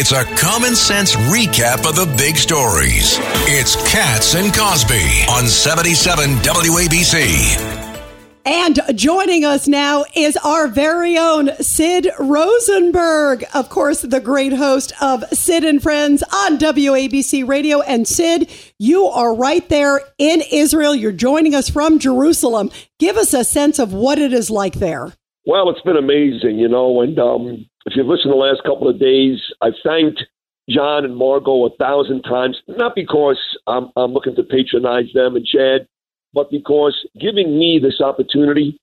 It's a common sense recap of the big stories. It's Cats and Cosby on 77 WABC. And joining us now is our very own Sid Rosenberg, of course, the great host of Sid and Friends on WABC Radio. And Sid, you are right there in Israel. You're joining us from Jerusalem. Give us a sense of what it is like there. Well, it's been amazing, you know. And um, if you've listened the last couple of days, I've thanked John and Margot a thousand times, not because I'm, I'm looking to patronize them and Chad but because giving me this opportunity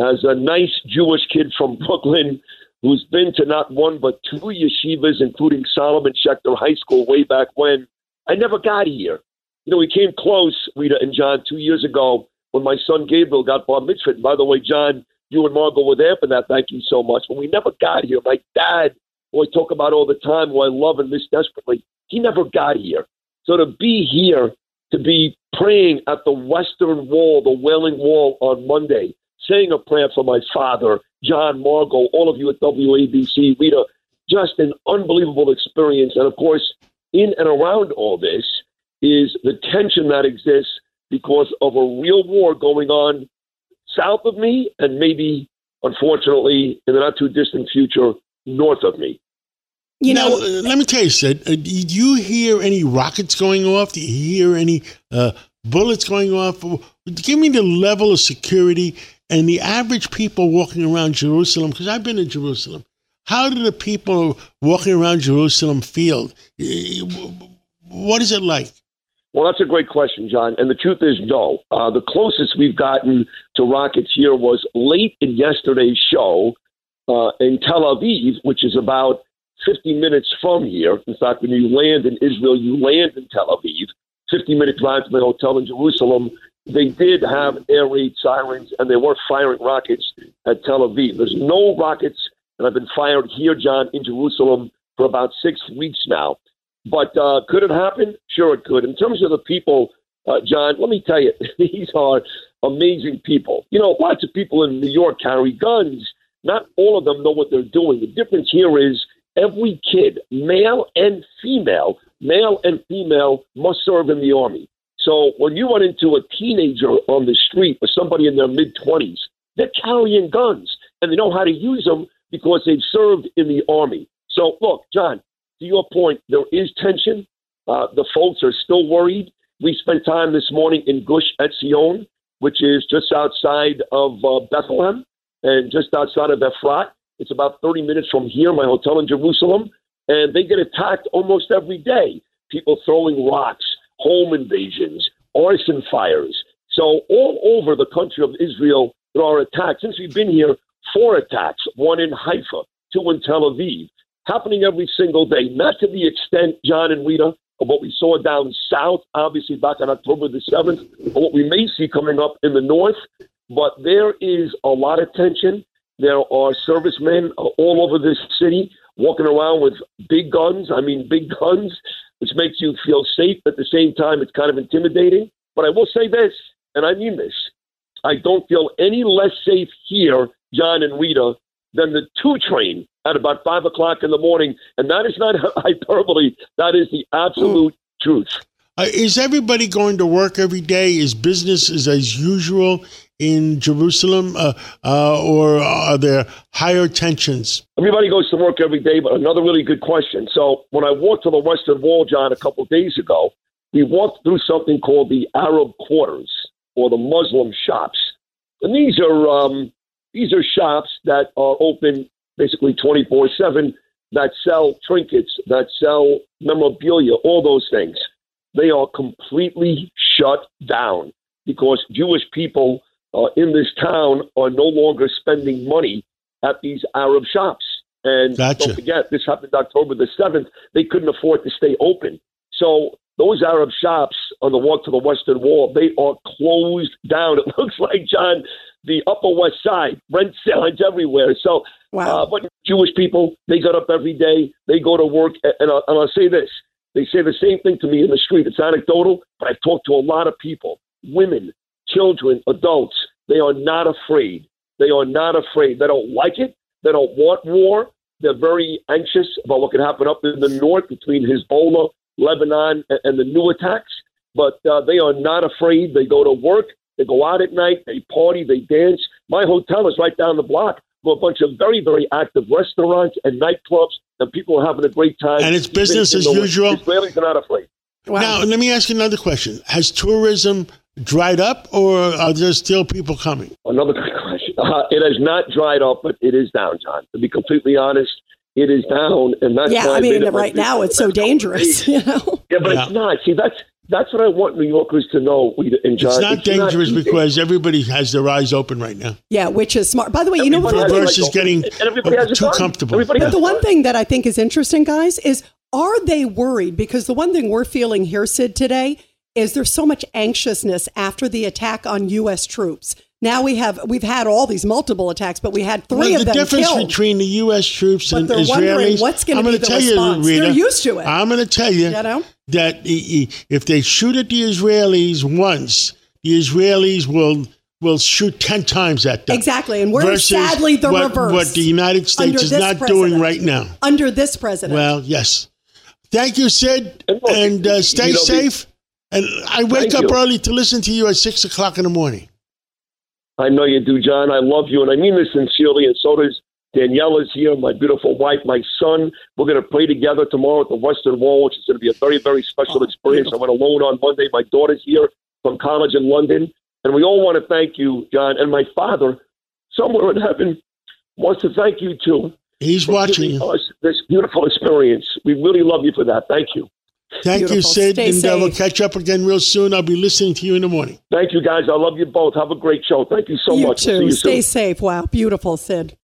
as a nice Jewish kid from Brooklyn who's been to not one but two yeshivas, including Solomon Schechter High School way back when, I never got here. You know, we came close, Rita and John, two years ago when my son Gabriel got bar mitzvah. And by the way, John, you and Margot were there for that. Thank you so much. But we never got here. My dad, who I talk about all the time, who I love and miss desperately, he never got here. So to be here to be praying at the Western Wall, the Wailing Wall on Monday, saying a prayer for my father, John Margot, all of you at WABC, Rita. Just an unbelievable experience. And of course, in and around all this is the tension that exists because of a real war going on south of me and maybe, unfortunately, in the not too distant future, north of me. You now, know, uh, let me tell you, Sid. Uh, did you hear any rockets going off? Do you hear any uh, bullets going off? Give me the level of security and the average people walking around Jerusalem. Because I've been to Jerusalem. How do the people walking around Jerusalem feel? What is it like? Well, that's a great question, John. And the truth is, no. Uh, the closest we've gotten to rockets here was late in yesterday's show uh, in Tel Aviv, which is about 50 minutes from here. In fact, when you land in Israel, you land in Tel Aviv. 50 minute drive to my hotel in Jerusalem. They did have air raid sirens and they were firing rockets at Tel Aviv. There's no rockets that have been fired here, John, in Jerusalem for about six weeks now. But uh, could it happen? Sure, it could. In terms of the people, uh, John, let me tell you, these are amazing people. You know, lots of people in New York carry guns. Not all of them know what they're doing. The difference here is every kid, male and female, male and female, must serve in the Army. So when you run into a teenager on the street or somebody in their mid 20s, they're carrying guns and they know how to use them because they've served in the Army. So, look, John, to your point, there is tension. Uh, the folks are still worried. We spent time this morning in Gush Etzion, which is just outside of uh, Bethlehem and just outside of Efrat. It's about 30 minutes from here, my hotel in Jerusalem, and they get attacked almost every day. People throwing rocks, home invasions, arson fires. So all over the country of Israel, there are attacks. Since we've been here, four attacks, one in Haifa, two in Tel Aviv, happening every single day. Not to the extent, John and Rita, of what we saw down south, obviously back on October the 7th, or what we may see coming up in the north. But there is a lot of tension. There are servicemen uh, all over this city walking around with big guns. I mean, big guns, which makes you feel safe. At the same time, it's kind of intimidating. But I will say this, and I mean this I don't feel any less safe here, John and Rita, than the two train at about five o'clock in the morning. And that is not hyperbole, that is the absolute truth. Uh, is everybody going to work every day? Is business is as usual in Jerusalem, uh, uh, or are there higher tensions? Everybody goes to work every day, but another really good question. So when I walked to the Western Wall, John, a couple of days ago, we walked through something called the Arab quarters or the Muslim shops, and these are um, these are shops that are open basically twenty four seven that sell trinkets, that sell memorabilia, all those things they are completely shut down because Jewish people uh, in this town are no longer spending money at these Arab shops. And gotcha. don't forget, this happened October the 7th. They couldn't afford to stay open. So those Arab shops on the walk to the Western Wall, they are closed down. It looks like, John, the Upper West Side, rent signs everywhere. So, wow. uh, but Jewish people, they get up every day, they go to work. And I'll, and I'll say this they say the same thing to me in the street. It's anecdotal, but I've talked to a lot of people, women, children, adults. They are not afraid. They are not afraid. They don't like it. They don't want war. They're very anxious about what could happen up in the north between Hezbollah, Lebanon, and, and the new attacks. But uh, they are not afraid. They go to work. They go out at night. They party. They dance. My hotel is right down the block. With a bunch of very, very active restaurants and nightclubs, and people are having a great time. And it's business as usual. Israelis are not afraid. Wow. Now, let me ask you another question: Has tourism dried up, or are there still people coming? Another good question. Uh, it has not dried up, but it is down, John. To be completely honest, it is down, and that's yeah. I mean, right now it's so dangerous. You know? Yeah, but yeah. it's not. See, that's that's what I want New Yorkers to know. And John, it's not it's dangerous not because everybody has their eyes open right now. Yeah, which is smart. By the way, you know what? Reverse is getting too comfortable. Everybody but the one thing that I think is interesting, guys, is are they worried? Because the one thing we're feeling here, Sid, today is there's so much anxiousness after the attack on U.S. troops. Now we have we've had all these multiple attacks, but we had three well, of them The difference killed. between the U.S. troops but and they're Israelis. What's going to be the tell response? You, Rita, they're used to it. I'm going to tell you, you know? That if they shoot at the Israelis once, the Israelis will will shoot 10 times at them. Exactly. And we're sadly the what, reverse. What the United States is not president. doing right now. Under this president. Well, yes. Thank you, Sid. And, look, and uh, stay you know, safe. And I wake up you. early to listen to you at 6 o'clock in the morning. I know you do, John. I love you. And I mean this sincerely. And so does Danielle is here, my beautiful wife, my son. We're going to pray together tomorrow at the Western Wall, which is going to be a very, very special oh, experience. Beautiful. I went alone on Monday. My daughter's here from college in London. And we all want to thank you, John. And my father, somewhere in heaven, wants to thank you too. He's watching us this beautiful experience. We really love you for that. Thank you. Thank Beautiful. you, Sid. Stay and uh, safe. we'll catch up again real soon. I'll be listening to you in the morning. Thank you, guys. I love you both. Have a great show. Thank you so you much. Too. We'll see you Stay soon. safe. Wow. Beautiful, Sid.